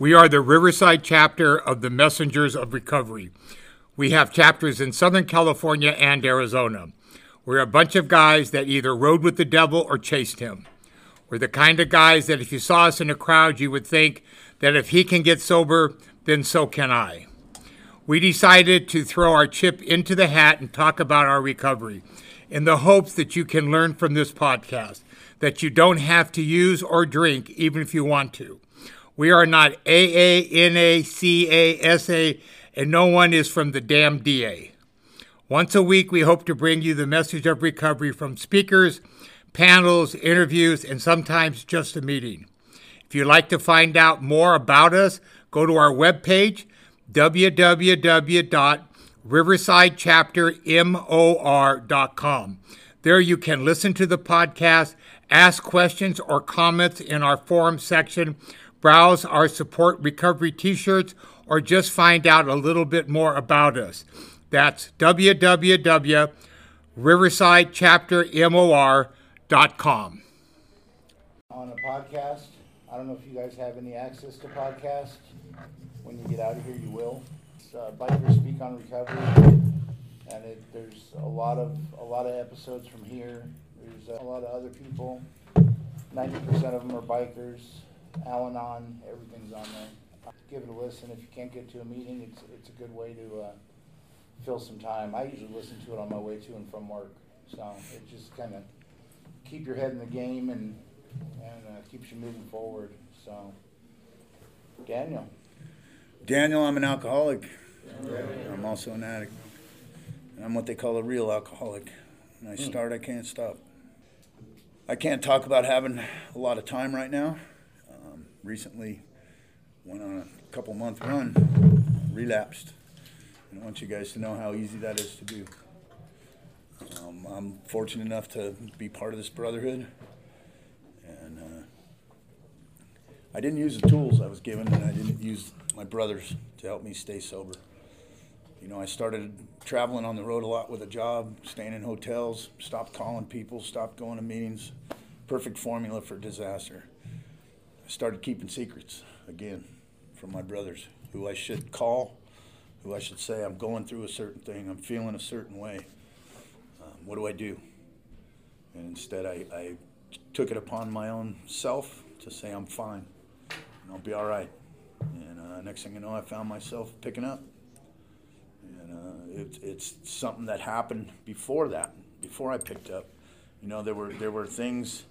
We are the Riverside chapter of the Messengers of Recovery. We have chapters in Southern California and Arizona. We're a bunch of guys that either rode with the devil or chased him. We're the kind of guys that if you saw us in a crowd, you would think that if he can get sober, then so can I. We decided to throw our chip into the hat and talk about our recovery in the hopes that you can learn from this podcast that you don't have to use or drink even if you want to. We are not AA, NA, CA, SA, and no one is from the damn DA. Once a week, we hope to bring you the message of recovery from speakers, panels, interviews, and sometimes just a meeting. If you'd like to find out more about us, go to our webpage, www.riversidechaptermor.com. There you can listen to the podcast, ask questions or comments in our forum section, browse our support recovery t shirts, or just find out a little bit more about us. That's www.riversidechaptermor.com. On a podcast, I don't know if you guys have any access to podcasts. When you get out of here, you will. It's, uh, Bikers Speak on Recovery, and it, there's a lot of a lot of episodes from here. There's a lot of other people. Ninety percent of them are bikers. Al-Anon, everything's on there. Give it a listen. If you can't get to a meeting, it's it's a good way to uh, fill some time. I usually listen to it on my way to and from work, so it just kind of keep your head in the game and and uh, keeps you moving forward. So, Daniel. Daniel, I'm an alcoholic. I'm also an addict. And I'm what they call a real alcoholic. When I start, I can't stop. I can't talk about having a lot of time right now. Recently, went on a couple month run, relapsed. And I want you guys to know how easy that is to do. Um, I'm fortunate enough to be part of this brotherhood. And uh, I didn't use the tools I was given, and I didn't use my brothers to help me stay sober. You know, I started traveling on the road a lot with a job, staying in hotels, stopped calling people, stopped going to meetings. Perfect formula for disaster. Started keeping secrets again from my brothers, who I should call, who I should say, I'm going through a certain thing, I'm feeling a certain way. Um, what do I do? And instead, I, I took it upon my own self to say, I'm fine, and I'll be all right. And uh, next thing you know, I found myself picking up. And uh, it, it's something that happened before that, before I picked up. You know, there were there were things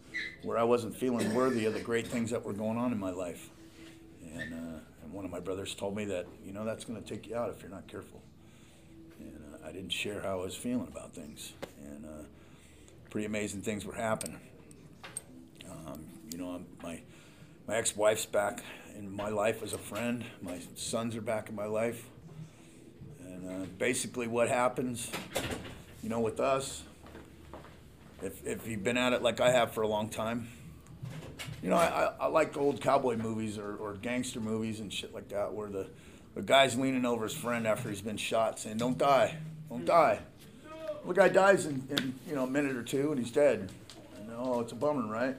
where I wasn't feeling worthy of the great things that were going on in my life. And, uh, and one of my brothers told me that, you know, that's going to take you out if you're not careful. And uh, I didn't share how I was feeling about things. And uh, pretty amazing things were happening. Um, you know, my my ex-wife's back in my life as a friend. My sons are back in my life. And uh, basically, what happens, you know, with us, if, if you've been at it like I have for a long time, you know, I, I, like old cowboy movies or, or gangster movies and shit like that where the, the guy's leaning over his friend after he's been shot saying, Don't die, don't die. Well, the guy dies in, in you know, a minute or two and he's dead. And, oh, it's a bummer, right?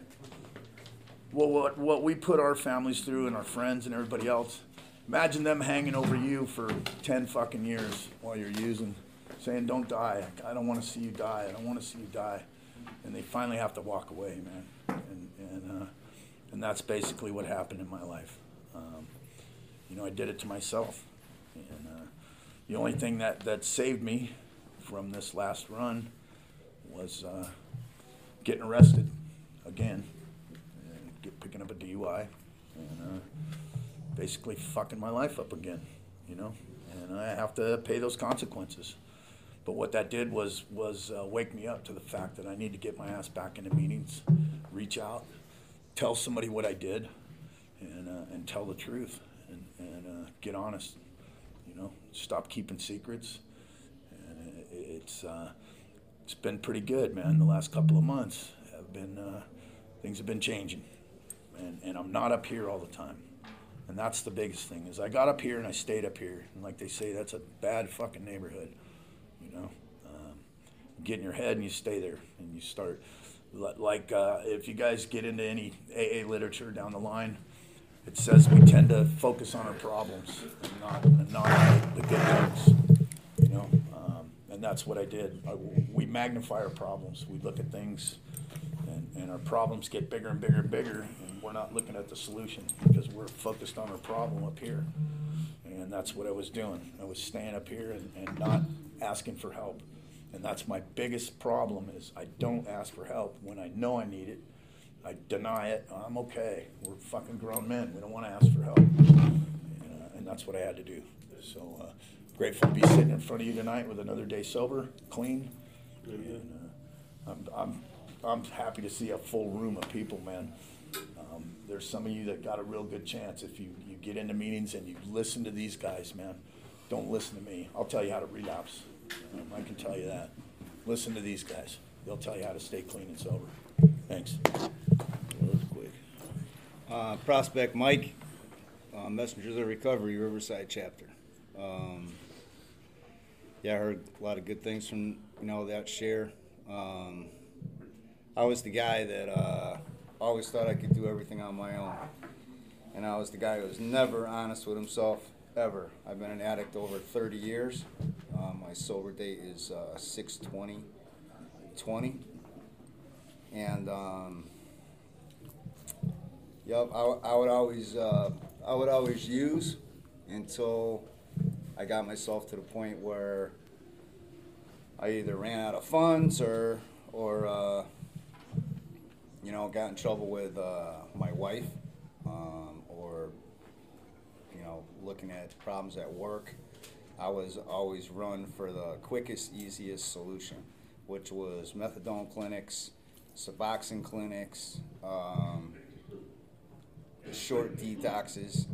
well, what, what we put our families through and our friends and everybody else, imagine them hanging over you for 10 fucking years while you're using, saying, don't die. I don't want to see you die. I don't want to see you die. And they finally have to walk away, man. And, and, uh, and that's basically what happened in my life. Um, you know, I did it to myself. And uh, the only thing that, that saved me from this last run was uh, getting arrested again and get, picking up a DUI and uh, basically fucking my life up again, you know, and I have to pay those consequences. But what that did was was uh, wake me up to the fact that I need to get my ass back into meetings, reach out, tell somebody what I did, and uh, and tell the truth and and uh, get honest, you know, stop keeping secrets. And it's uh, it's been pretty good, man. The last couple of months have been uh, things have been changing and, and I'm not up here all the time. And that's the biggest thing is I got up here and I stayed up here. And like they say, that's a bad fucking neighborhood, you know. Um, get in your head and you stay there and you start like uh, if you guys get into any AA literature down the line, it says we tend to focus on our problems and not, and not the good things, you know? Um, and that's what I did. I, we magnify our problems. We look at things and, and our problems get bigger and bigger and bigger and we're not looking at the solution because we're focused on our problem up here. And that's what I was doing. I was staying up here and, and not asking for help. And that's my biggest problem is I don't ask for help when I know I need it. I deny it. I'm okay. We're fucking grown men. We don't want to ask for help. And, uh, and that's what I had to do. So uh, grateful to be sitting in front of you tonight with another day sober, clean. And, uh, I'm, I'm, I'm happy to see a full room of people, man. Um, there's some of you that got a real good chance if you, you get into meetings and you listen to these guys, man. Don't listen to me. I'll tell you how to relapse. Um, I can tell you that. Listen to these guys. They'll tell you how to stay clean and sober. Thanks. Quick. Uh, Prospect Mike, uh, Messengers of Recovery, Riverside chapter. Um, yeah, I heard a lot of good things from you know that share. Um, I was the guy that uh, always thought I could do everything on my own, and I was the guy who was never honest with himself ever. I've been an addict over 30 years. Um, my sober date is uh, 620 20 and um, yep, I, I would always uh, I would always use until I got myself to the point where I either ran out of funds or or uh, you know got in trouble with uh, my wife um, or you know looking at problems at work. I was always run for the quickest, easiest solution, which was methadone clinics Suboxone clinics, um, short detoxes,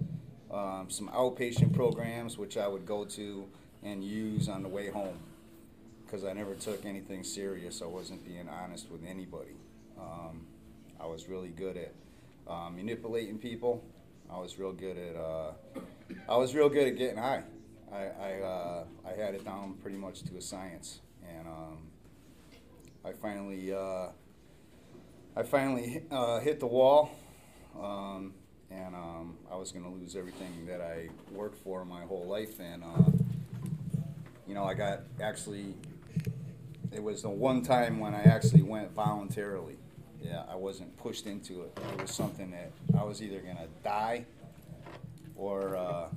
um, some outpatient programs which I would go to and use on the way home because I never took anything serious. I wasn't being honest with anybody. Um, I was really good at uh, manipulating people. I was real good at uh, I was real good at getting high. I I, uh, I had it down pretty much to a science, and um, I finally uh, I finally uh, hit the wall, um, and um, I was to lose everything that I worked for my whole life. And uh, you know, I got actually. It was the one time when I actually went voluntarily. Yeah, I wasn't pushed into it. It was something that I was either going to die, or uh,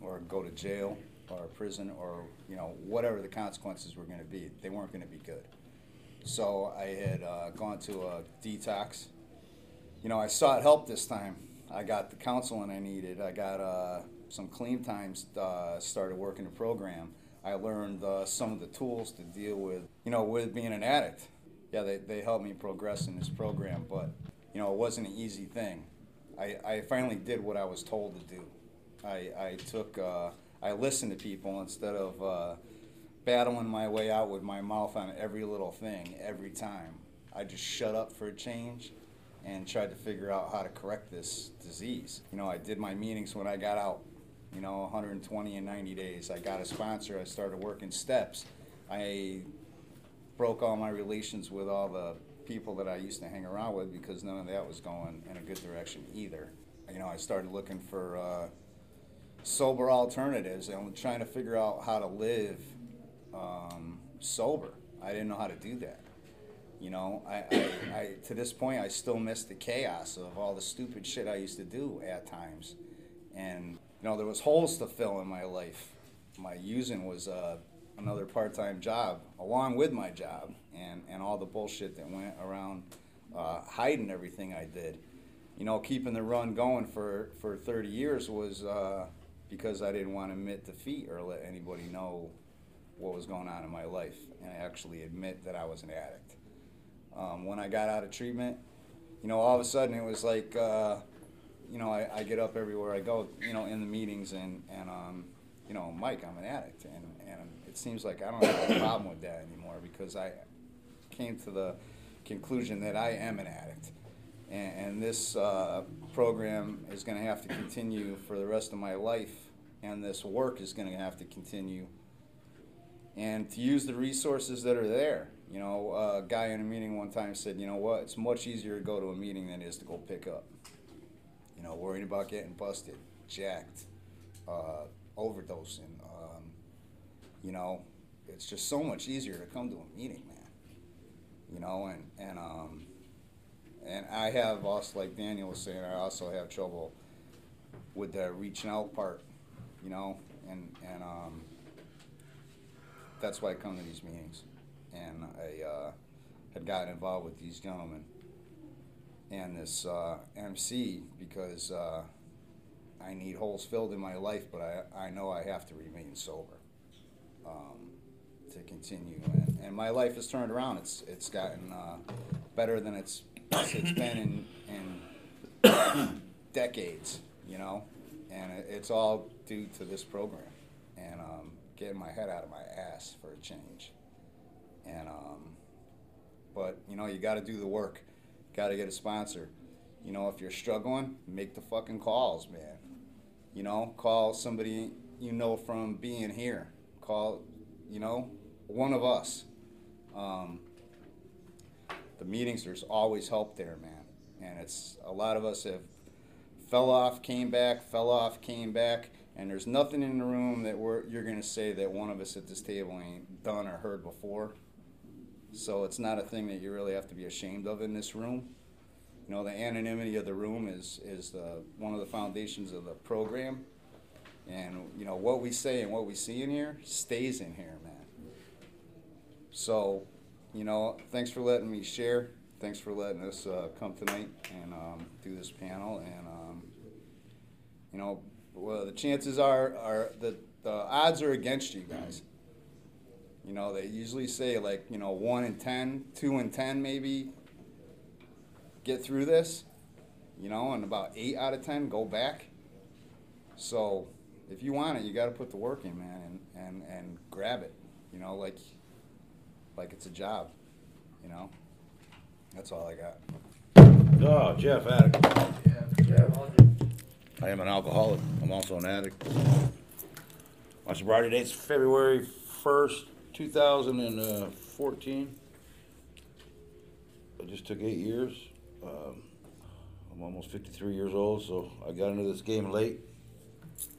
or go to jail or prison or you know whatever the consequences were going to be. They weren't going to be good. So I had uh, gone to a detox. You know, I sought help this time. I got the counseling I needed. I got uh, some clean times. Uh, started working the program. I learned uh, some of the tools to deal with, you know, with being an addict. Yeah, they, they helped me progress in this program, but you know, it wasn't an easy thing. I, I finally did what I was told to do. I, I took, uh, I listened to people instead of uh, battling my way out with my mouth on every little thing every time. I just shut up for a change and tried to figure out how to correct this disease. You know, I did my meetings when I got out, you know, 120 and 90 days. I got a sponsor, I started working steps. I broke all my relations with all the people that I used to hang around with because none of that was going in a good direction either. You know, I started looking for uh, sober alternatives and trying to figure out how to live um, sober. I didn't know how to do that. You know, I, I, I, to this point I still miss the chaos of all the stupid shit I used to do at times, and you know there was holes to fill in my life. My using was uh, another part-time job along with my job, and and all the bullshit that went around uh, hiding everything I did. You know, keeping the run going for for 30 years was uh, because I didn't want to admit defeat or let anybody know what was going on in my life and I actually admit that I was an addict. Um, when I got out of treatment, you know, all of a sudden it was like, uh, you know, I, I, get up everywhere I go, you know, in the meetings and, and um, you know, Mike, I'm an addict. And, and it seems like I don't have a problem with that anymore because I came to the conclusion that I am an addict. And, and this uh, program is going to have to continue for the rest of my life, and this work is going to have to continue and to use the resources that are there. You know, a guy in a meeting one time said, you know what, it's much easier to go to a meeting than it is to go pick up. you know, worrying about getting busted, jacked, uh, overdosing. You know, it's just so much easier to come to a meeting, man. You know, and and um, and I have also, like Daniel was saying, I also have trouble with the reaching out part. You know, and and um, that's why I come to these meetings, and I uh, had gotten involved with these gentlemen and this uh, MC because uh, I need holes filled in my life, but I, I know I have to remain sober um, to continue. And, and my life has turned around. It's it's gotten uh, better than it's it's been in in decades, you know, and it, it's all due to this program and um, getting my head out of my ass for a change. And um, but you know you got to do the work, got to get a sponsor. You know if you're struggling, make the fucking calls, man. You know, call somebody you know from being here. Call, you know, one of us. Um, the meetings, there's always help there, man. And it's a lot of us have fell off, came back, fell off, came back, and there's nothing in the room that we're you're gonna say that one of us at this table ain't done or heard before. So it's not a thing that you really have to be ashamed of in this room. You know, the anonymity of the room is is the one of the foundations of the program. And you know what we say and what we see in here stays in here, man. So, you know, thanks for letting me share. Thanks for letting us uh, come tonight and um, do this panel. And um, you know, well, the chances are are the the odds are against you guys. You know, they usually say like you know one in ten, two in ten maybe get through this. You know, and about eight out of ten go back. So if you want it, you got to put the work in, man, and, and, and grab it. You know, like like it's a job. You know, that's all I got. Oh, Jeff, addict. Yeah, Jeff. I am an alcoholic. I'm also an addict. My sobriety date's February 1st, 2014. I just took eight years. Um, I'm almost 53 years old, so I got into this game late.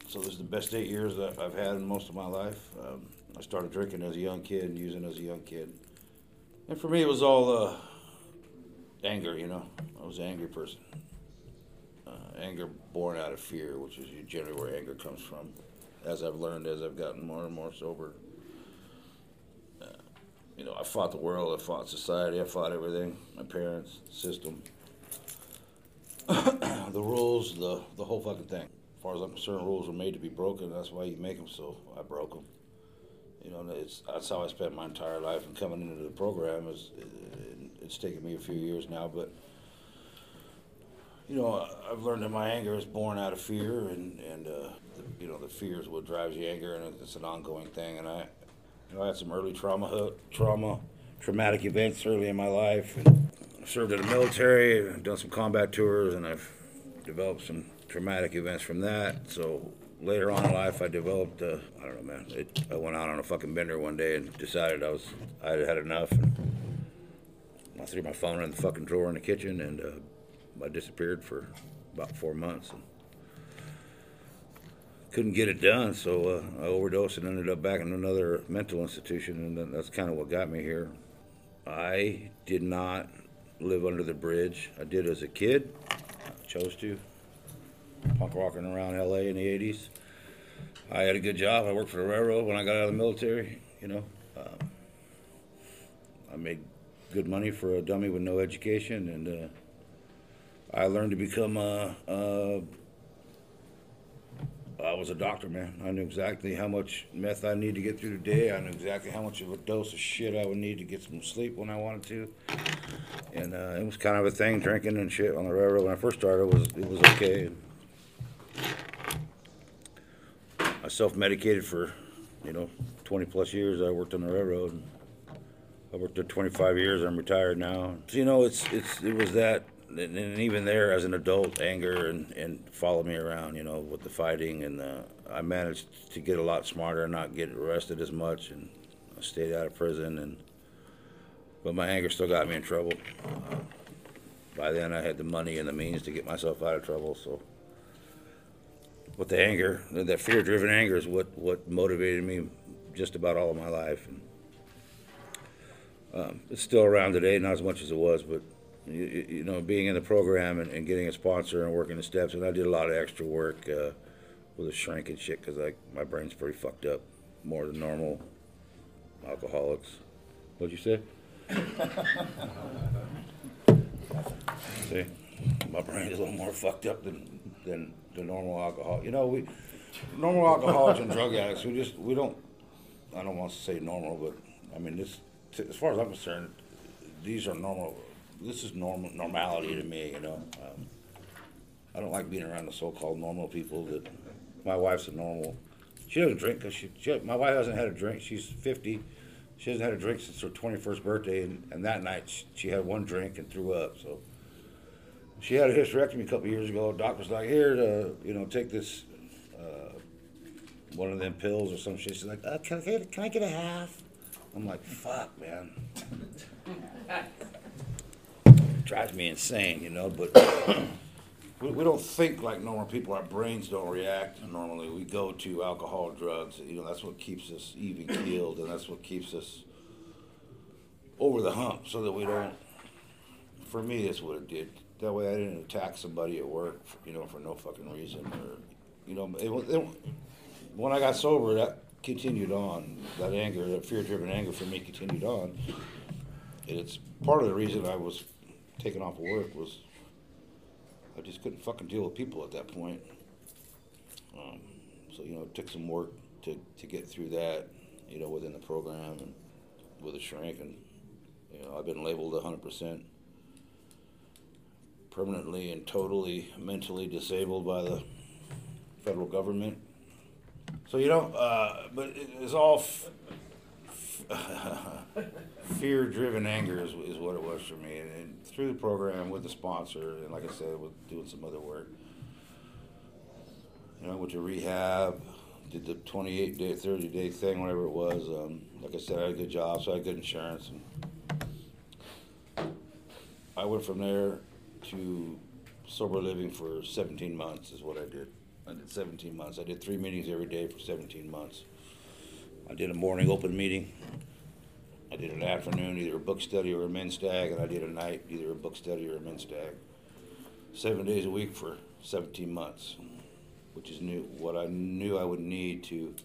So this is the best eight years that I've had in most of my life. Um, I started drinking as a young kid and using as a young kid. And for me, it was all uh, anger, you know. I was an angry person. Uh, anger born out of fear, which is generally where anger comes from. As I've learned, as I've gotten more and more sober, uh, you know, I fought the world, I fought society, I fought everything. My parents, system, the rules, the the whole fucking thing. As far as I'm concerned, rules were made to be broken. That's why you make them. So I broke them. You know, it's that's how I spent my entire life. And coming into the program is it's taken me a few years now, but you know, I've learned that my anger is born out of fear, and and uh, the, you know, the fear is what drives the anger, and it's an ongoing thing. And I, you know, I had some early trauma, trauma, traumatic events early in my life, and served in the military, done some combat tours, and I've developed some traumatic events from that. So later on in life, I developed, I don't know, man. It, I went out on a fucking bender one day and decided I was, I had had enough. And I threw my phone in the fucking drawer in the kitchen, and uh, I disappeared for about four months. And couldn't get it done, so uh, I overdosed and ended up back in another mental institution, and that's kind of what got me here. I did not live under the bridge. I did as a kid. I chose to. Punk rocking around LA in the 80s. I had a good job. I worked for the railroad when I got out of the military, you know. Um, I made good money for a dummy with no education, and uh, I learned to become a, a. I was a doctor, man. I knew exactly how much meth I need to get through the day. I knew exactly how much of a dose of shit I would need to get some sleep when I wanted to. And uh, it was kind of a thing, drinking and shit on the railroad. When I first started, it was it was okay. I self-medicated for, you know, 20 plus years. I worked on the railroad. I worked there 25 years. I'm retired now. So, you know, it's it's it was that, and, and even there as an adult, anger and and followed me around. You know, with the fighting, and I managed to get a lot smarter and not get arrested as much, and I stayed out of prison. And but my anger still got me in trouble. Uh, by then, I had the money and the means to get myself out of trouble. So But the anger, that fear-driven anger, is what what motivated me just about all of my life. And, um, it's still around today, not as much as it was, but you, you- you know, being in the program and, and getting a sponsor and working the steps, and I did a lot of extra work uh, with a shrink and shit because like my brain's pretty fucked up, more than normal alcoholics. What'd you say? See, my brain is a little more fucked up than than the normal alcohol. You know, we normal alcoholics and drug addicts. We just we don't. I don't want to say normal, but I mean this. As far as I'm concerned, these are normal. This is normal normality to me. You know, um, I don't like being around the so-called normal people. That my wife's a normal. She doesn't drink because she, she. My wife hasn't had a drink. She's 50. She hasn't had a drink since her 21st birthday, and, and that night she, she had one drink and threw up. So she had a hysterectomy a couple years ago. Doctor's like, here, to, you know, take this, uh, one of them pills or some shit. She's like, uh, can, I get, can I get a half? I'm like, fuck, man. it Drives me insane, you know, but we, we don't think like normal people. Our brains don't react normally. We go to alcohol, drugs. You know, that's what keeps us even keeled, and that's what keeps us over the hump so that we don't for me, that's what it did. That way, I didn't attack somebody at work, you know, for no fucking reason, or, you know, it, it, when I got sober, that continued on. That anger, that fear-driven anger, for me, continued on. And it's part of the reason I was taken off of work was I just couldn't fucking deal with people at that point. Um, so you know, it took some work to to get through that, you know, within the program and with a shrink, and you know, I've been labeled hundred percent permanently and totally mentally disabled by the federal government. So you know, uh, but it's all f- f- fear-driven anger is, is what it was for me, and, and through the program with the sponsor, and like I said, with doing some other work. You know, I went to rehab, did the 28 day, 30 day thing, whatever it was. Um, like I said, I had a good job, so I had good insurance. And I went from there to sober living for 17 months, is what I did. I did 17 months. I did three meetings every day for 17 months. I did a morning open meeting. I did an afternoon, either a book study or a men's stag, and I did a night, either a book study or a men's stag. Seven days a week for 17 months, which is new, what I knew I would need to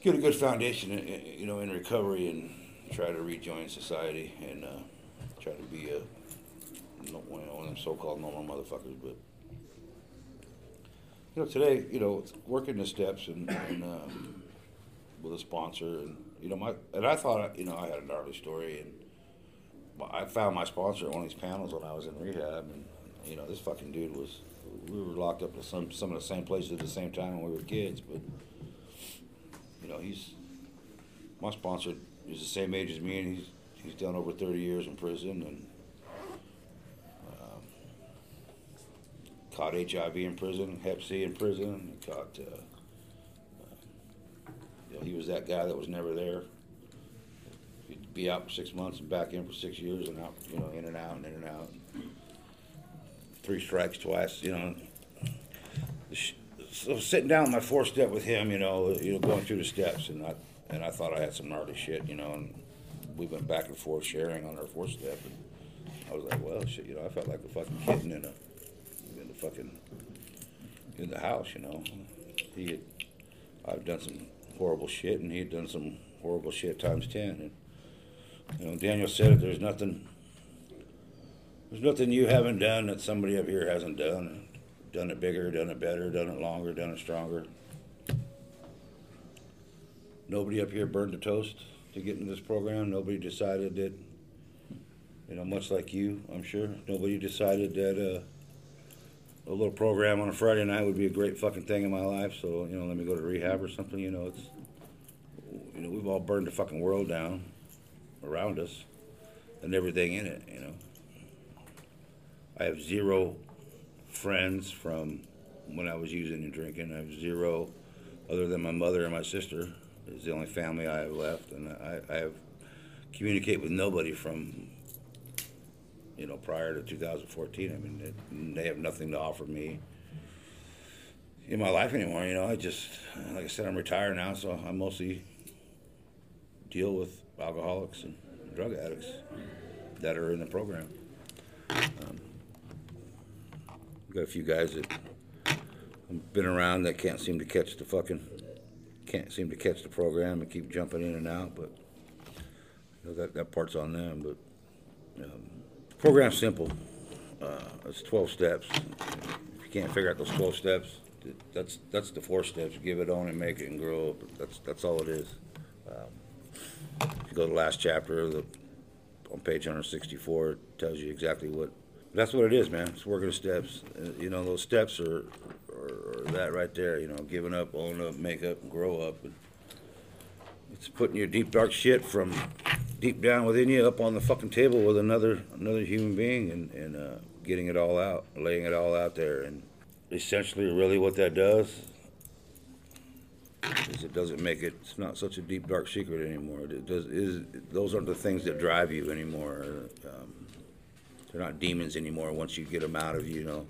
get a good foundation, in- in- you know, in recovery and try to rejoin society and uh, try to be a no- one of them so-called normal motherfuckers. But you know, today, you know, working the steps and, and um, with a sponsor, and you know, my and I thought, you know, I had a gnarly story, and I found my sponsor at one of these panels when I was in rehab, and you know, this fucking dude was. We were locked up in some some of the same places at the same time when we were kids, but you know, he's my sponsor. is the same age as me, and he's he's done over thirty years in prison, and um, caught HIV in prison, Hep C in prison, he caught. Uh, uh, you know, he was that guy that was never there. He'd be out for six months and back in for six years, and out, you know, in and out and in and out. Three strikes twice, you know. So sitting down my fourth step with him, you know, you know, going through the steps, and I and I thought I had some gnarly shit, you know, and we went back and forth sharing on our fourth step, and I was like, well, shit, you know, I felt like a fucking kitten in a fucking in the house, you know. He had, I've done some horrible shit, and he had done some horrible shit times ten, and you know, Daniel said it. There's nothing. There's nothing you haven't done that somebody up here hasn't done. Done it bigger, done it better, done it longer, done it stronger. Nobody up here burned a toast to get into this program. Nobody decided that, you know, much like you, I'm sure, nobody decided that uh, a little program on a Friday night would be a great fucking thing in my life. So, you know, let me go to rehab or something. You know, it's, you know, we've all burned the fucking world down around us and everything in it, you know. I have zero friends from when I was using and drinking. I have zero, other than my mother and my sister, is the only family I have left, and I, I have communicate with nobody from, you know, prior to 2014. I mean, they, they have nothing to offer me. in my life anymore. You know, I just, like I said, I'm retired now, so I mostly deal with alcoholics and drug addicts that are in the program. Um, got a few guys that have been around that can't seem to catch the fucking, can't seem to catch the program and keep jumping in and out, but you know, that, that part's on them. But um, program's simple. Uh, it's 12 steps. If you can't figure out those 12 steps, th- that's that's the four steps. Give it, own it, make it, and grow. That's that's all it is. Um, if you go to the last chapter of the on page 164, it tells you exactly what. That's what it is, man. It's working the steps. Uh, you know, those steps are, are, are that right there. You know, giving up, own up, make up, and grow up. And it's putting your deep dark shit from deep down within you up on the fucking table with another another human being and and uh, getting it all out, laying it all out there, and essentially, really, what that does is it doesn't make it. It's not such a deep dark secret anymore. It does is those aren't the things that drive you anymore. Um, they're not demons anymore. Once you get them out of you, you know,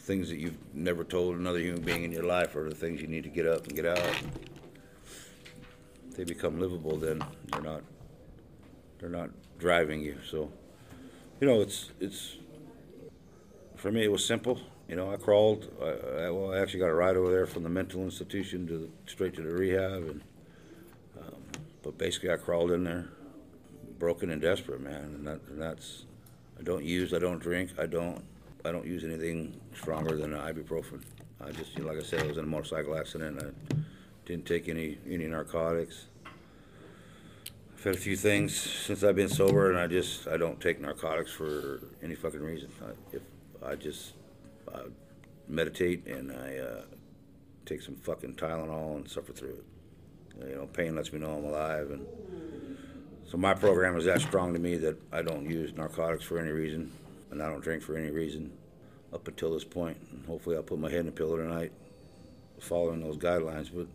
things that you've never told another human being in your life are the things you need to get up and get out. They become livable, then they're not they're not driving you. So, you know, it's it's for me. It was simple. You know, I crawled. I, I, well, I actually got a ride over there from the mental institution to the, straight to the rehab, and um, but basically I crawled in there, broken and desperate, man. And, that, and that's I don't use, I don't drink, I don't I don't use anything stronger than ibuprofen. I just, you know, like I said, I was in a motorcycle accident. I didn't take any any narcotics. I've had a few things since I've been sober, and I just I don't take narcotics for any fucking reason. I, if I just I meditate and I uh, take some fucking Tylenol and suffer through it. You know, pain lets me know I'm alive, and so my program is that strong to me that I don't use narcotics for any reason, and I don't drink for any reason up until this point. And hopefully, I'll put my head in a pillow tonight, following those guidelines. But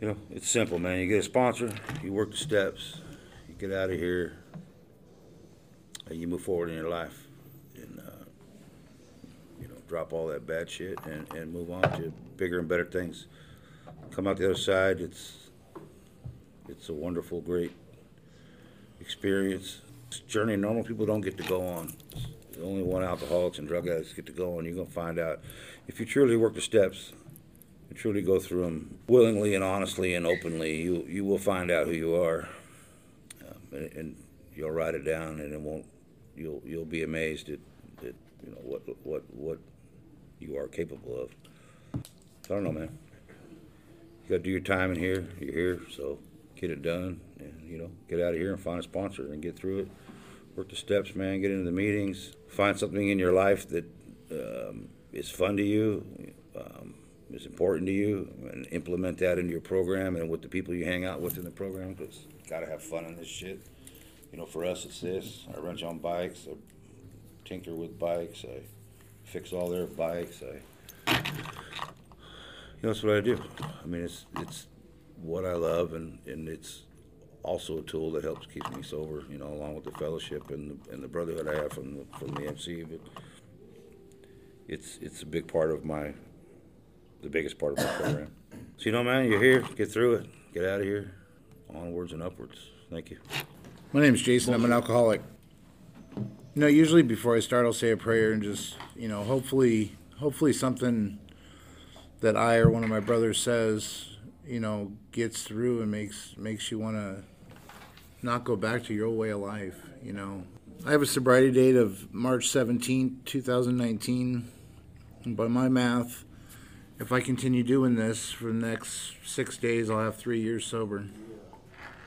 you know, it's simple, man. You get a sponsor, you work the steps, you get out of here, and you move forward in your life, and uh, you know, drop all that bad shit and, and move on to bigger and better things. Come out the other side. It's it's a wonderful, great experience. It's journey normal people don't get to go on. It's only one alcoholics and drug addicts get to go on. You're gonna find out if you truly work the steps truly go through them willingly and honestly and openly. You you will find out who you are, um, and, and you'll write it down, and it won't. You'll you'll be amazed at, at you know what what what you are capable of. I don't know, man. You got to do your time in here. You're here, so get it done, and you know, get out of here and find a sponsor and get through it. Work the steps, man. Get into the meetings. Find something in your life that um, is fun to you, um, is important to you, and implement that into your program and with the people you hang out with in the program. Because gotta have fun in this shit. You know, for us, it's this. I wrench on bikes. I tinker with bikes. I fix all their bikes. I you know, that's what I do. I mean, it's it's what I love, and, and it's also a tool that helps keep me sober. You know, along with the fellowship and the, and the brotherhood I have from the, from the MC. But it's it's a big part of my, the biggest part of my program. So you know, man, you're here. Get through it. Get out of here. Onwards and upwards. Thank you. My name is Jason. I'm an alcoholic. You know, usually before I start, I'll say a prayer and just, you know, hopefully, hopefully something that I or one of my brothers says, you know, gets through and makes makes you want to not go back to your old way of life. You know, I have a sobriety date of March 17, 2019. And by my math, if I continue doing this for the next six days, I'll have three years sober.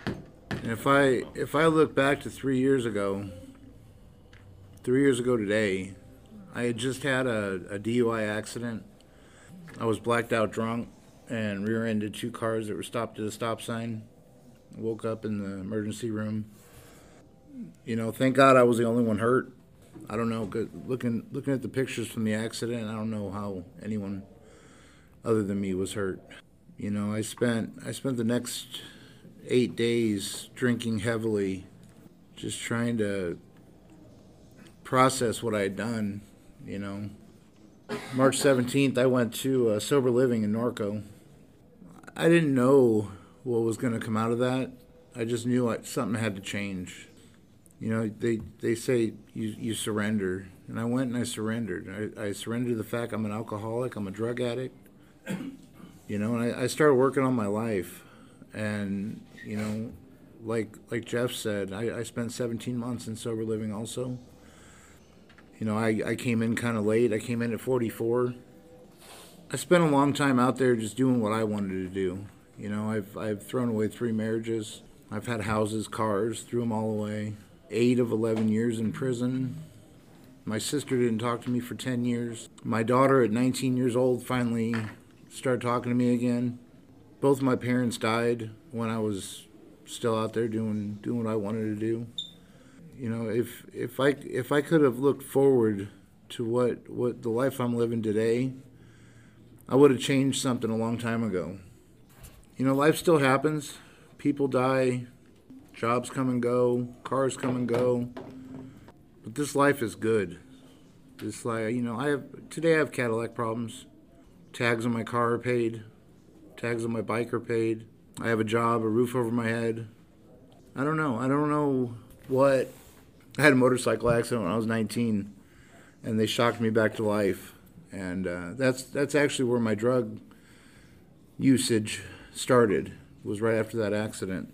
And if I if I look back to three years ago, three years ago today, I had just had a, a DUI accident. I was blacked out drunk and rear-ended two cars that were stopped at a stop sign. Woke up in the emergency room. You know, thank God I was the only one hurt. I don't know. Looking looking at the pictures from the accident, I don't know how anyone other than me was hurt. You know, I spent I spent the next eight days drinking heavily, just trying to process what I had done. You know, March 17th, I went to uh, Sober Living in Norco. I didn't know what was going to come out of that. I just knew I, something had to change. You know, they, they say you, you surrender. And I went and I surrendered. I, I surrendered to the fact I'm an alcoholic, I'm a drug addict. You know, and I, I started working on my life. And, you know, like like Jeff said, I, I spent 17 months in sober living also. You know, I, I came in kind of late. I came in at 44. I spent a long time out there just doing what I wanted to do. You know, I've, I've thrown away three marriages. I've had houses, cars, threw them all away. Eight of 11 years in prison. My sister didn't talk to me for 10 years. My daughter, at 19 years old, finally started talking to me again. Both my parents died when I was still out there doing doing what I wanted to do you know, if if I if I could have looked forward to what what the life I'm living today, I would have changed something a long time ago. You know, life still happens. People die, jobs come and go, cars come and go. But this life is good. This life, you know, I have today I have Cadillac problems. Tags on my car are paid. Tags on my bike are paid. I have a job, a roof over my head. I don't know. I don't know what I had a motorcycle accident when I was 19, and they shocked me back to life. And uh, that's that's actually where my drug usage started. Was right after that accident.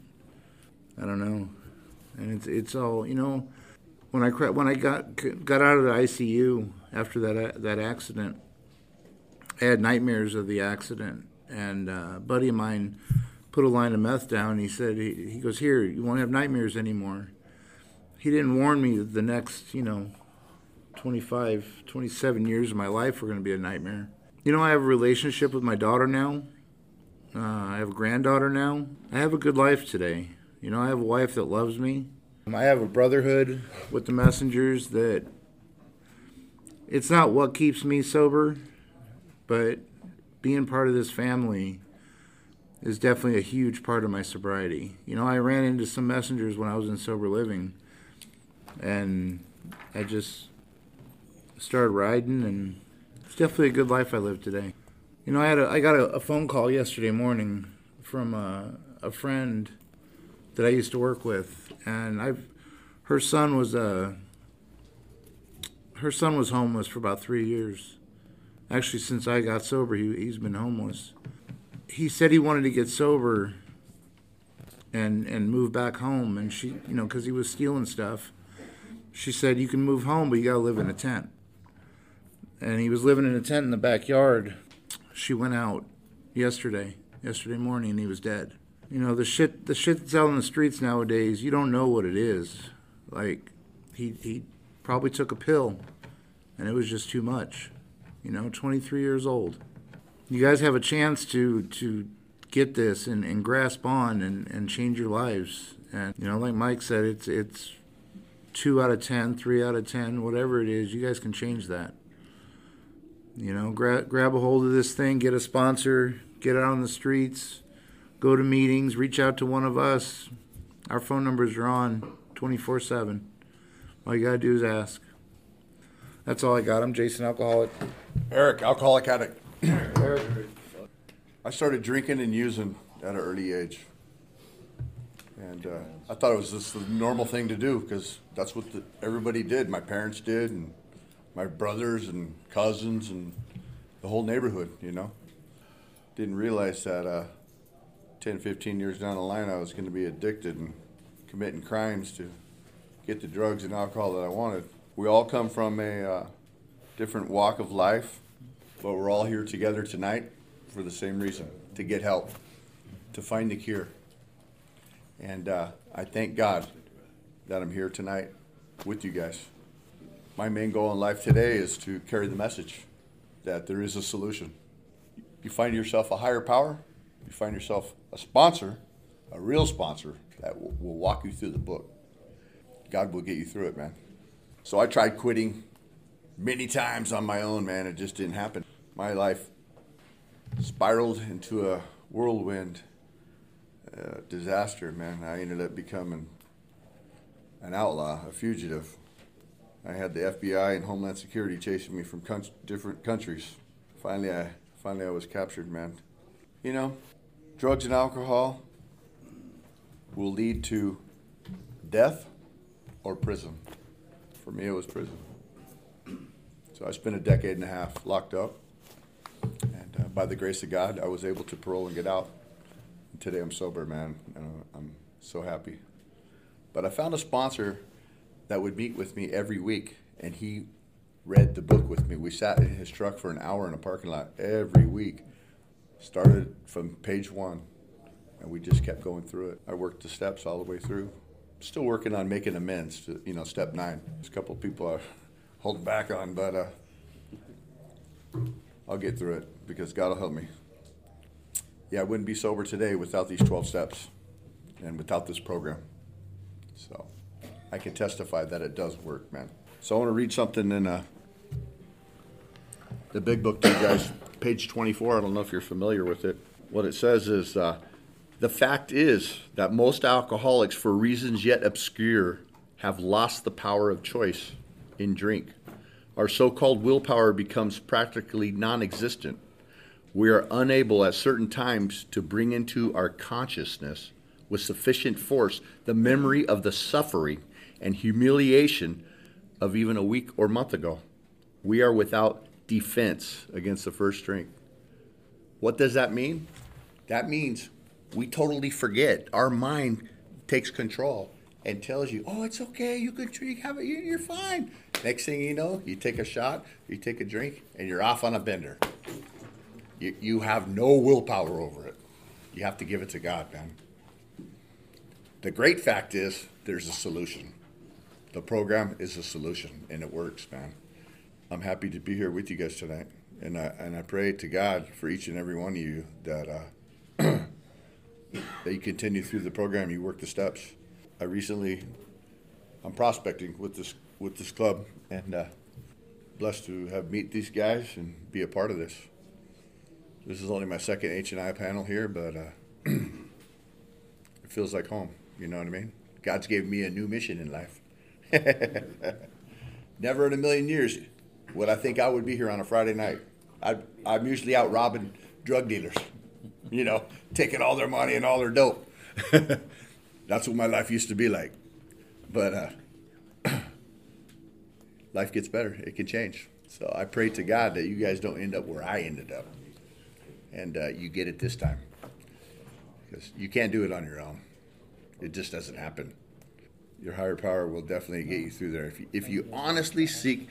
I don't know, and it's it's all you know. When I when I got got out of the ICU after that that accident, I had nightmares of the accident. And uh, a buddy of mine put a line of meth down. He said he, he goes here. You won't have nightmares anymore he didn't warn me that the next, you know, 25, 27 years of my life were going to be a nightmare. You know, I have a relationship with my daughter now. Uh, I have a granddaughter now. I have a good life today. You know, I have a wife that loves me. I have a brotherhood with the messengers that it's not what keeps me sober, but being part of this family is definitely a huge part of my sobriety. You know, I ran into some messengers when I was in sober living and I just started riding, and it's definitely a good life I live today. You know, I had a, I got a, a phone call yesterday morning from a, a friend that I used to work with, and I've her son was a uh, her son was homeless for about three years. Actually, since I got sober, he he's been homeless. He said he wanted to get sober and and move back home, and she, you know, because he was stealing stuff she said, You can move home, but you got to live in a tent. And he was living in a tent in the backyard. She went out yesterday, yesterday morning, and he was dead. You know, the shit, the shit that's out on the streets nowadays, you don't know what it is. Like, he, he probably took a pill, and it was just too much. You know, 23 years old. You guys have a chance to, to get this and, and grasp on and, and change your lives. And, you know, like Mike said, it's, it's two out of ten, three out of ten, whatever it is, you guys can change that. You know, grab grab a hold of this thing, get a sponsor, get out on the streets, go to meetings, reach out to one of us. Our phone numbers are on 24 7. All you got to do is ask. That's all I got. I'm Jason Alcoholic. Eric, alcoholic addict. Eric. I started drinking and using at an early age. And uh, I thought it was just the normal thing to do because that's what the, everybody did. My parents did, and my brothers and cousins, and the whole neighborhood, you know. Didn't realize that uh, 10, 15 years down the line, I was going to be addicted and committing crimes to get the drugs and alcohol that I wanted. We all come from a uh, different walk of life, but we're all here together tonight for the same reason to get help, to find the cure. And uh, I thank God that I'm here tonight with you guys. My main goal in life today is to carry the message that there is a solution. You find yourself a higher power, you find yourself a sponsor, a real sponsor that will, will walk you through the book. God will get you through it, man. So I tried quitting many times on my own, man. It just didn't happen. My life spiraled into a whirlwind uh, disaster, man. I ended up becoming an outlaw, a fugitive. I had the FBI and Homeland Security chasing me from con- different countries. Finally, I finally I was captured, man. You know, drugs and alcohol will lead to death or prison. For me, it was prison. So I spent a decade and a half locked up, and uh, by the grace of God, I was able to parole and get out. And today, I'm sober, man, and uh, I'm so happy. But I found a sponsor that would meet with me every week, and he read the book with me. We sat in his truck for an hour in a parking lot every week. Started from page one, and we just kept going through it. I worked the steps all the way through. Still working on making amends to, you know, step nine. There's a couple people are holding back on, but uh, I'll get through it because God will help me. Yeah, I wouldn't be sober today without these 12 steps and without this program. So I can testify that it does work, man. So I want to read something in uh, the big book to you guys, page 24. I don't know if you're familiar with it. What it says is uh, the fact is that most alcoholics, for reasons yet obscure, have lost the power of choice in drink. Our so called willpower becomes practically non existent. We are unable at certain times to bring into our consciousness with sufficient force the memory of the suffering and humiliation of even a week or month ago. We are without defense against the first drink. What does that mean? That means we totally forget. Our mind takes control and tells you, "Oh, it's okay. You can drink. Have it. You're fine." Next thing you know, you take a shot, you take a drink, and you're off on a bender. You, you have no willpower over it. You have to give it to God, man. The great fact is there's a solution. The program is a solution, and it works, man. I'm happy to be here with you guys tonight, and I and I pray to God for each and every one of you that uh, that you continue through the program, you work the steps. I recently, I'm prospecting with this with this club, and uh, blessed to have meet these guys and be a part of this. This is only my second H and I panel here, but uh, it feels like home. You know what I mean? God's gave me a new mission in life. Never in a million years would I think I would be here on a Friday night. I, I'm usually out robbing drug dealers, you know, taking all their money and all their dope. That's what my life used to be like. But uh, life gets better, it can change. So I pray to God that you guys don't end up where I ended up. And uh, you get it this time. Because you can't do it on your own, it just doesn't happen. Your higher power will definitely get you through there. If you, if you honestly seek,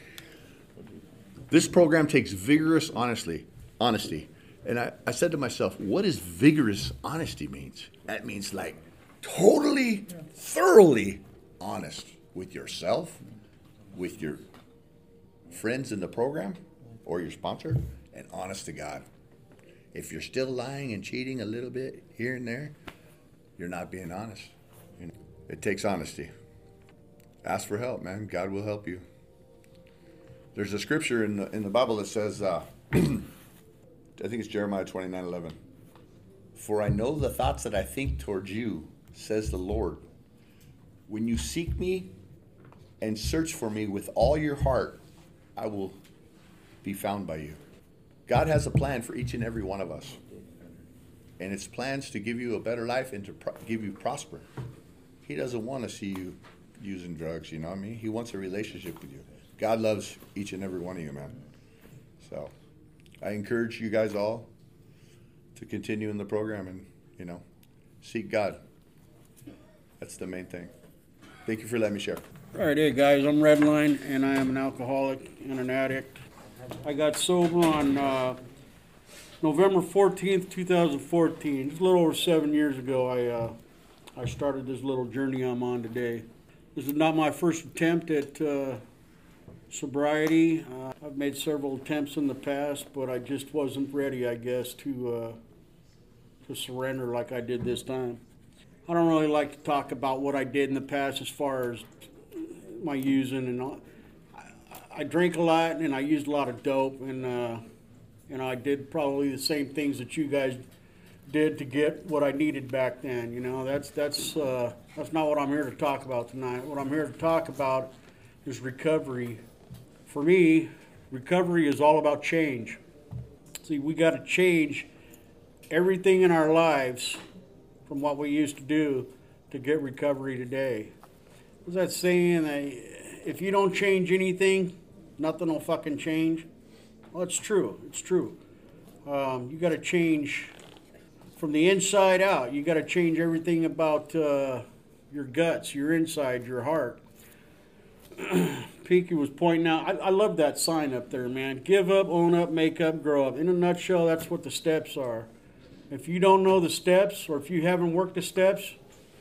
this program takes vigorous honesty. Honesty, and I, I said to myself, "What does vigorous honesty means? That means like totally, thoroughly honest with yourself, with your friends in the program, or your sponsor, and honest to God. If you're still lying and cheating a little bit here and there, you're not being honest. It takes honesty. Ask for help, man. God will help you. There's a scripture in the, in the Bible that says, uh, I think it's Jeremiah 29 11. For I know the thoughts that I think towards you, says the Lord. When you seek me and search for me with all your heart, I will be found by you. God has a plan for each and every one of us. And it's plans to give you a better life and to pro- give you prosper. He doesn't want to see you using drugs, you know what I mean? He wants a relationship with you. God loves each and every one of you, man. So I encourage you guys all to continue in the program and, you know, seek God. That's the main thing. Thank you for letting me share. All right, hey guys, I'm Redline, and I am an alcoholic and an addict. I got sober on uh, November 14th, 2014. Just a little over seven years ago, I uh, I started this little journey I'm on today. This is not my first attempt at uh, sobriety. Uh, I've made several attempts in the past, but I just wasn't ready, I guess, to uh, to surrender like I did this time. I don't really like to talk about what I did in the past as far as my using and all. I, I drink a lot and I used a lot of dope and uh, and I did probably the same things that you guys did to get what I needed back then. You know, that's that's uh, that's not what I'm here to talk about tonight. What I'm here to talk about is recovery. For me, recovery is all about change. See, we got to change everything in our lives from what we used to do to get recovery today. What's that saying that if you don't change anything, nothing will fucking change? Well, it's true. It's true. Um, you got to change from the inside out. You got to change everything about uh, your guts, your inside, your heart. Pinky was pointing out. I, I love that sign up there, man. Give up, own up, make up, grow up. In a nutshell, that's what the steps are. If you don't know the steps, or if you haven't worked the steps,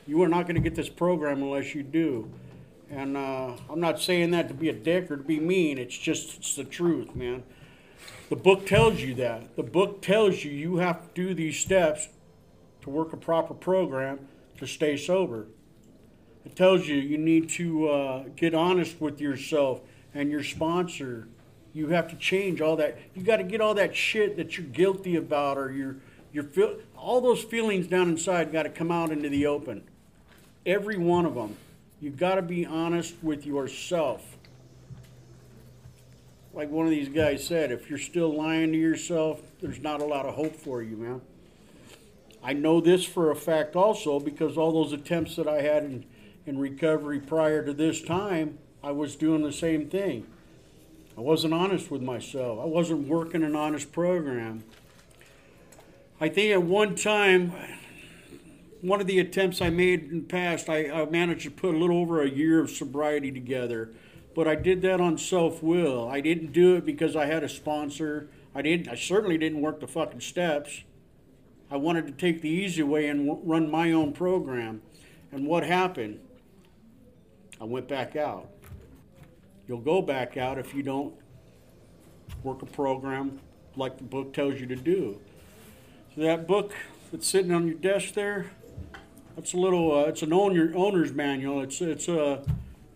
you are not going to get this program unless you do. And uh, I'm not saying that to be a dick or to be mean. It's just it's the truth, man. The book tells you that. The book tells you you have to do these steps to work a proper program to stay sober. It tells you you need to uh, get honest with yourself and your sponsor. You have to change all that. You got to get all that shit that you're guilty about or you're you're feel all those feelings down inside got to come out into the open. Every one of them. You've got to be honest with yourself. Like one of these guys said, if you're still lying to yourself, there's not a lot of hope for you, man. I know this for a fact also because all those attempts that I had in, in recovery prior to this time, I was doing the same thing. I wasn't honest with myself. I wasn't working an honest program. I think at one time, one of the attempts I made in the past, I, I, managed to put a little over a year of sobriety together, but I did that on self will. I didn't do it because I had a sponsor. I didn't. I certainly didn't work the fucking steps. I wanted to take the easy way and w- run my own program. And what happened? I went back out. You'll go back out if you don't work a program like the book tells you to do. So that book that's sitting on your desk there, that's a little. Uh, it's an owner owner's manual. It's it's a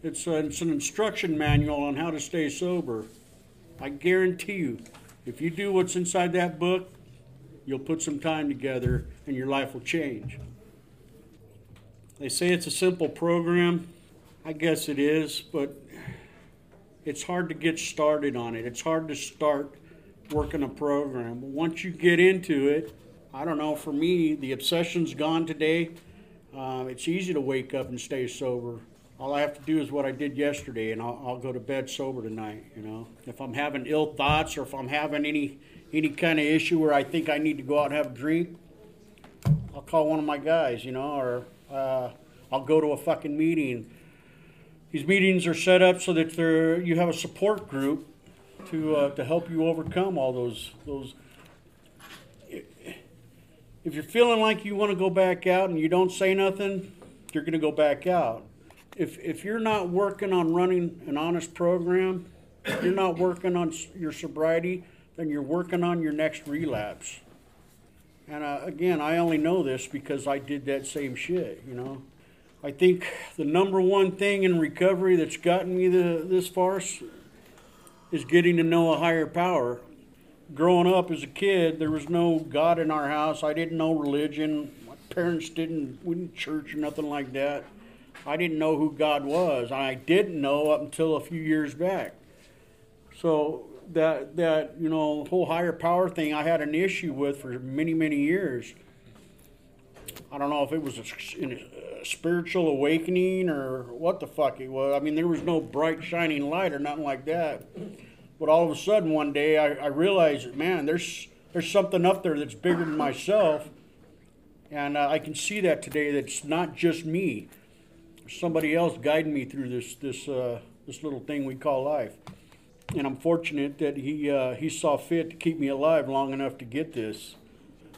it's a, it's an instruction manual on how to stay sober. I guarantee you, if you do what's inside that book, you'll put some time together and your life will change. They say it's a simple program. I guess it is, but it's hard to get started on it. It's hard to start working a program. But once you get into it, I don't know, for me, the obsession's gone today. Um, it's easy to wake up and stay sober. All I have to do is what I did yesterday, and I'll, I'll go to bed sober tonight. You know, if I'm having ill thoughts or if I'm having any any kind of issue where I think I need to go out and have a drink, I'll call one of my guys. You know, or uh, I'll go to a fucking meeting. These meetings are set up so that you have a support group to uh, to help you overcome all those those if you're feeling like you want to go back out and you don't say nothing, you're going to go back out. If, if you're not working on running an honest program, you're not working on your sobriety, then you're working on your next relapse. And uh, again, I only know this because I did that same shit, you know. I think the number one thing in recovery that's gotten me the, this far is getting to know a higher power growing up as a kid, there was no God in our house. I didn't know religion. My parents didn't, we didn't church or nothing like that. I didn't know who God was. I didn't know up until a few years back. So that that you know whole higher power thing I had an issue with for many many years. I don't know if it was a, a spiritual awakening or what the fuck it was. I mean, there was no bright shining light or nothing like that. But all of a sudden, one day, I, I realized, man, there's there's something up there that's bigger than myself, and uh, I can see that today. That's not just me. There's somebody else guiding me through this this uh, this little thing we call life. And I'm fortunate that he uh, he saw fit to keep me alive long enough to get this.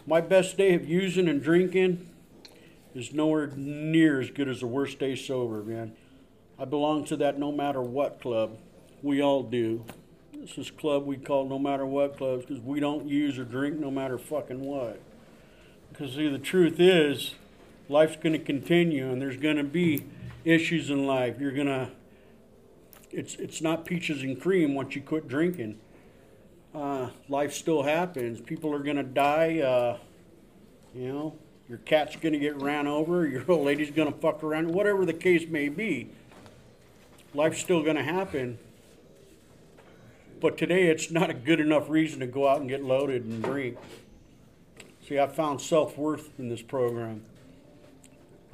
My best day of using and drinking is nowhere near as good as the worst day sober, man. I belong to that no matter what club. We all do. This is club we call no matter what clubs because we don't use or drink no matter fucking what. Because see, the truth is, life's going to continue and there's going to be issues in life. You're going to, it's, it's not peaches and cream once you quit drinking. Uh, life still happens. People are going to die. Uh, you know, your cat's going to get ran over. Your old lady's going to fuck around. Whatever the case may be. life's still going to happen. But today, it's not a good enough reason to go out and get loaded and drink. See, I found self worth in this program.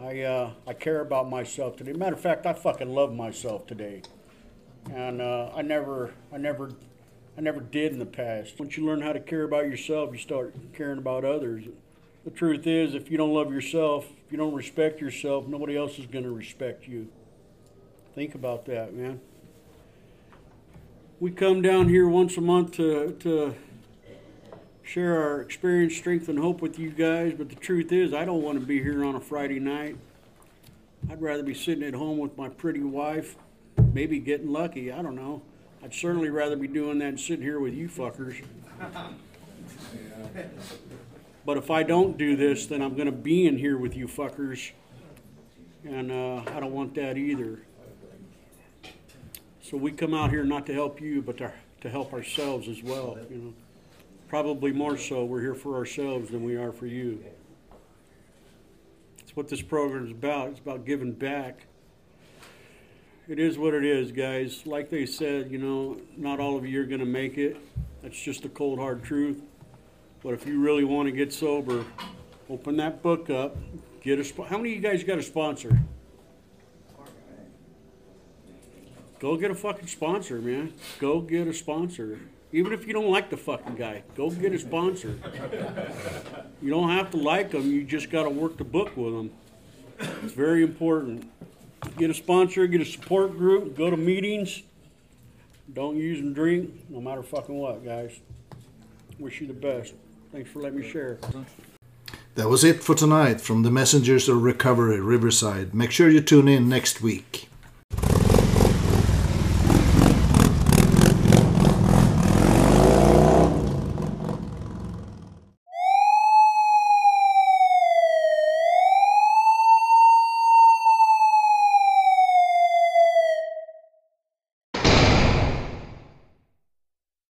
I uh, I care about myself today. Matter of fact, I fucking love myself today, and uh, I never I never I never did in the past. Once you learn how to care about yourself, you start caring about others. The truth is, if you don't love yourself, if you don't respect yourself, nobody else is going to respect you. Think about that, man. We come down here once a month to, to share our experience, strength, and hope with you guys, but the truth is, I don't want to be here on a Friday night. I'd rather be sitting at home with my pretty wife, maybe getting lucky, I don't know. I'd certainly rather be doing that than sitting here with you fuckers. But if I don't do this, then I'm going to be in here with you fuckers. And uh, I don't want that either. So we come out here not to help you, but to, to help ourselves as well. You know, probably more so. We're here for ourselves than we are for you. That's what this program is about. It's about giving back. It is what it is, guys. Like they said, you know, not all of you are going to make it. That's just the cold hard truth. But if you really want to get sober, open that book up. Get a. How many of you guys got a sponsor? Go get a fucking sponsor, man. Go get a sponsor. Even if you don't like the fucking guy, go get a sponsor. You don't have to like them. You just got to work the book with them. It's very important. Get a sponsor. Get a support group. Go to meetings. Don't use and drink, no matter fucking what, guys. Wish you the best. Thanks for letting me share. That was it for tonight from the Messengers of Recovery Riverside. Make sure you tune in next week.